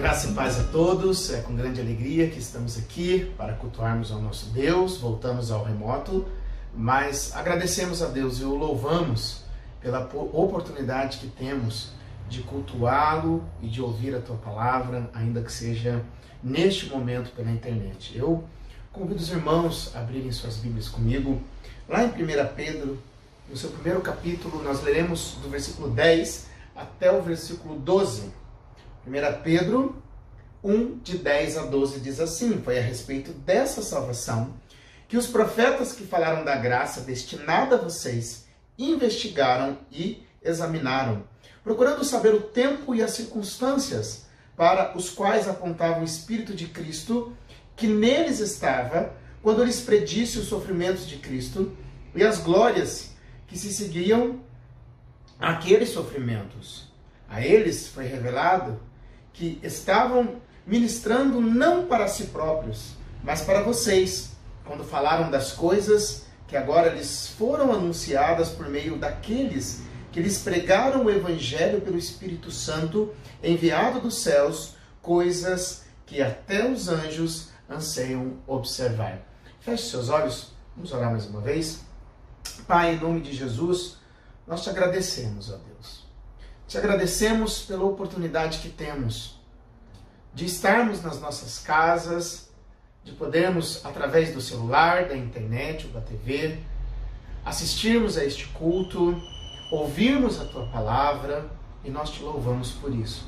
Graça e paz a todos. É com grande alegria que estamos aqui para cultuarmos ao nosso Deus. Voltamos ao remoto, mas agradecemos a Deus e o louvamos pela oportunidade que temos de cultuá-lo e de ouvir a tua palavra, ainda que seja neste momento pela internet. Eu convido os irmãos a abrirem suas Bíblias comigo. Lá em 1 Pedro, no seu primeiro capítulo, nós leremos do versículo 10 até o versículo 12. 1 Pedro 1, de 10 a 12 diz assim: Foi a respeito dessa salvação que os profetas que falaram da graça destinada a vocês investigaram e examinaram, procurando saber o tempo e as circunstâncias para os quais apontava o Espírito de Cristo que neles estava quando lhes predisse os sofrimentos de Cristo e as glórias que se seguiam àqueles sofrimentos. A eles foi revelado que estavam ministrando não para si próprios, mas para vocês, quando falaram das coisas que agora lhes foram anunciadas por meio daqueles que lhes pregaram o Evangelho pelo Espírito Santo, enviado dos céus, coisas que até os anjos anseiam observar. Feche seus olhos, vamos orar mais uma vez. Pai, em nome de Jesus, nós te agradecemos, ó Deus. Te agradecemos pela oportunidade que temos de estarmos nas nossas casas, de podermos, através do celular, da internet ou da TV, assistirmos a este culto, ouvirmos a tua palavra e nós te louvamos por isso.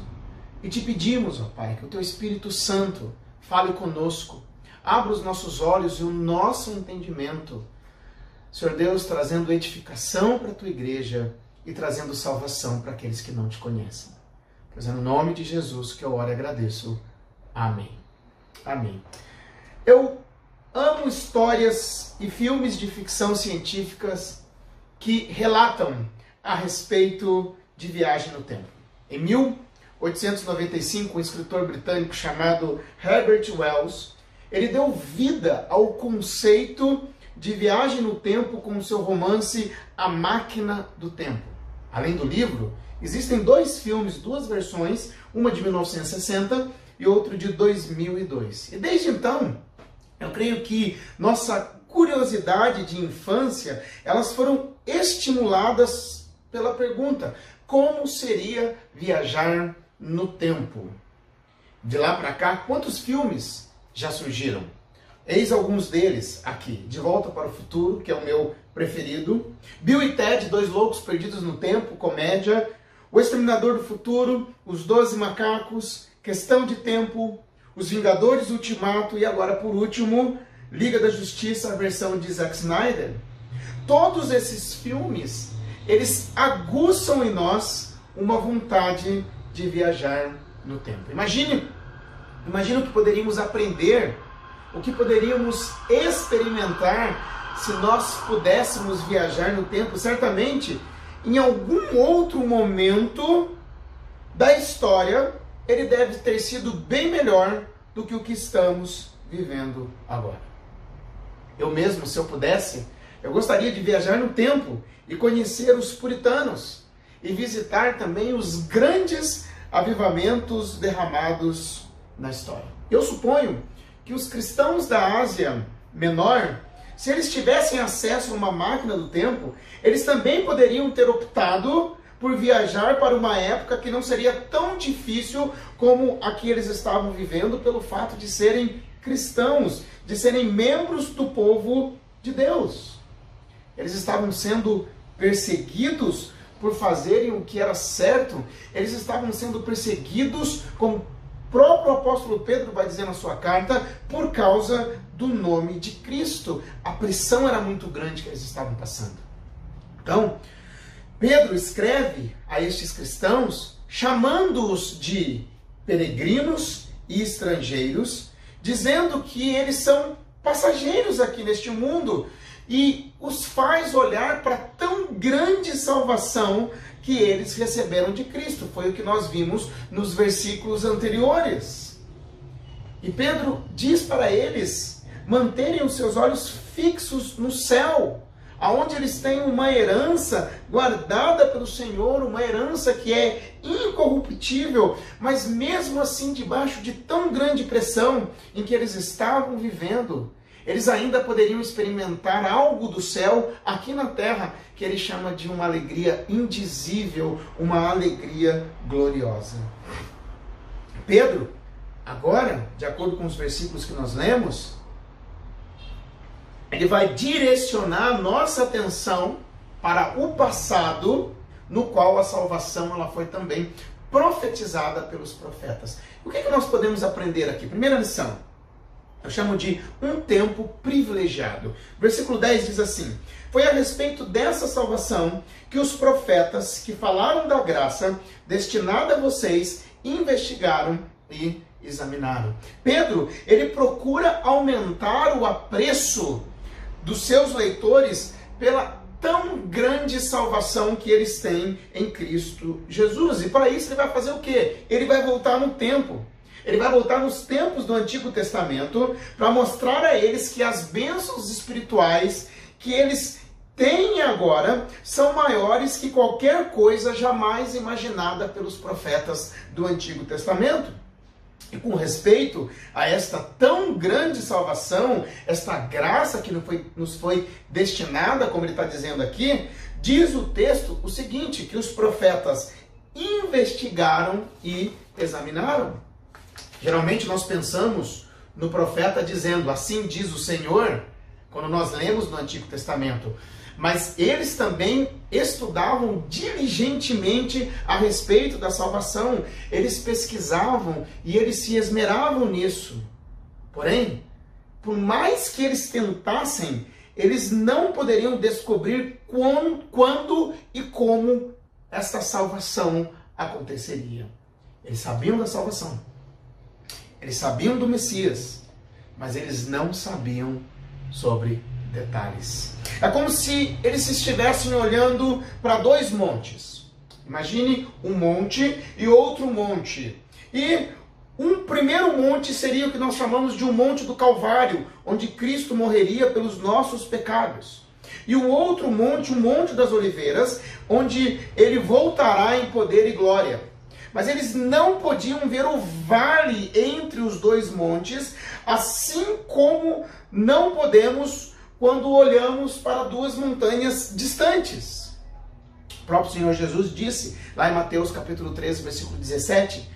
E te pedimos, ó Pai, que o teu Espírito Santo fale conosco, abra os nossos olhos e o nosso entendimento. Senhor Deus, trazendo edificação para a tua igreja e trazendo salvação para aqueles que não te conhecem. Pois é no nome de Jesus que eu oro e agradeço. Amém. Amém. Eu amo histórias e filmes de ficção científicas que relatam a respeito de viagem no tempo. Em 1895, um escritor britânico chamado Herbert Wells, ele deu vida ao conceito de viagem no tempo com o seu romance A Máquina do Tempo. Além do livro, Existem dois filmes, duas versões, uma de 1960 e outra de 2002. E desde então, eu creio que nossa curiosidade de infância, elas foram estimuladas pela pergunta: como seria viajar no tempo? De lá para cá, quantos filmes já surgiram? Eis alguns deles aqui. De Volta para o Futuro, que é o meu preferido. Bill e Ted, Dois Loucos Perdidos no Tempo, comédia. O Exterminador do Futuro, Os Doze Macacos, Questão de Tempo, Os Vingadores Ultimato e agora, por último, Liga da Justiça, a versão de Zack Snyder. Todos esses filmes, eles aguçam em nós uma vontade de viajar no tempo. Imagine, imagine o que poderíamos aprender, o que poderíamos experimentar se nós pudéssemos viajar no tempo. Certamente, em algum outro momento da história, ele deve ter sido bem melhor do que o que estamos vivendo agora. Eu mesmo, se eu pudesse, eu gostaria de viajar no tempo e conhecer os puritanos e visitar também os grandes avivamentos derramados na história. Eu suponho que os cristãos da Ásia Menor se eles tivessem acesso a uma máquina do tempo, eles também poderiam ter optado por viajar para uma época que não seria tão difícil como a que eles estavam vivendo, pelo fato de serem cristãos, de serem membros do povo de Deus. Eles estavam sendo perseguidos por fazerem o que era certo, eles estavam sendo perseguidos, como próprio apóstolo Pedro vai dizer na sua carta, por causa do nome de Cristo. A pressão era muito grande que eles estavam passando. Então, Pedro escreve a estes cristãos, chamando-os de peregrinos e estrangeiros, dizendo que eles são passageiros aqui neste mundo e os faz olhar para tão grande salvação que eles receberam de Cristo. Foi o que nós vimos nos versículos anteriores. E Pedro diz para eles manterem os seus olhos fixos no céu, aonde eles têm uma herança guardada pelo Senhor, uma herança que é incorruptível, mas mesmo assim debaixo de tão grande pressão em que eles estavam vivendo, eles ainda poderiam experimentar algo do céu aqui na terra, que ele chama de uma alegria indizível, uma alegria gloriosa. Pedro, agora, de acordo com os versículos que nós lemos, ele vai direcionar nossa atenção para o passado, no qual a salvação ela foi também profetizada pelos profetas. O que, é que nós podemos aprender aqui? Primeira lição. Eu chamo de um tempo privilegiado. Versículo 10 diz assim: Foi a respeito dessa salvação que os profetas que falaram da graça destinada a vocês investigaram e examinaram. Pedro, ele procura aumentar o apreço dos seus leitores pela tão grande salvação que eles têm em Cristo Jesus. E para isso ele vai fazer o quê? Ele vai voltar no tempo. Ele vai voltar nos tempos do Antigo Testamento para mostrar a eles que as bênçãos espirituais que eles têm agora são maiores que qualquer coisa jamais imaginada pelos profetas do Antigo Testamento. E com respeito a esta tão grande salvação, esta graça que nos foi destinada, como ele está dizendo aqui, diz o texto o seguinte: que os profetas investigaram e examinaram. Geralmente nós pensamos no profeta dizendo, assim diz o Senhor, quando nós lemos no Antigo Testamento. Mas eles também estudavam diligentemente a respeito da salvação. Eles pesquisavam e eles se esmeravam nisso. Porém, por mais que eles tentassem, eles não poderiam descobrir quando, quando e como essa salvação aconteceria. Eles sabiam da salvação. Eles sabiam do Messias, mas eles não sabiam sobre detalhes. É como se eles estivessem olhando para dois montes. Imagine um monte e outro monte. E um primeiro monte seria o que nós chamamos de um monte do Calvário, onde Cristo morreria pelos nossos pecados. E o outro monte, o Monte das Oliveiras, onde ele voltará em poder e glória. Mas eles não podiam ver o vale entre os dois montes, assim como não podemos quando olhamos para duas montanhas distantes. O próprio Senhor Jesus disse, lá em Mateus capítulo 13, versículo 17,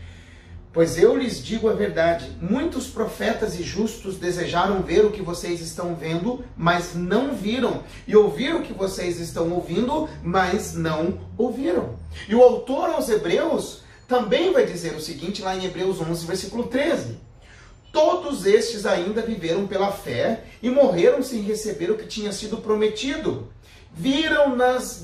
Pois eu lhes digo a verdade: muitos profetas e justos desejaram ver o que vocês estão vendo, mas não viram, e ouvir o que vocês estão ouvindo, mas não ouviram. E o autor aos Hebreus também vai dizer o seguinte, lá em Hebreus 11, versículo 13: Todos estes ainda viveram pela fé e morreram sem receber o que tinha sido prometido. Viram nas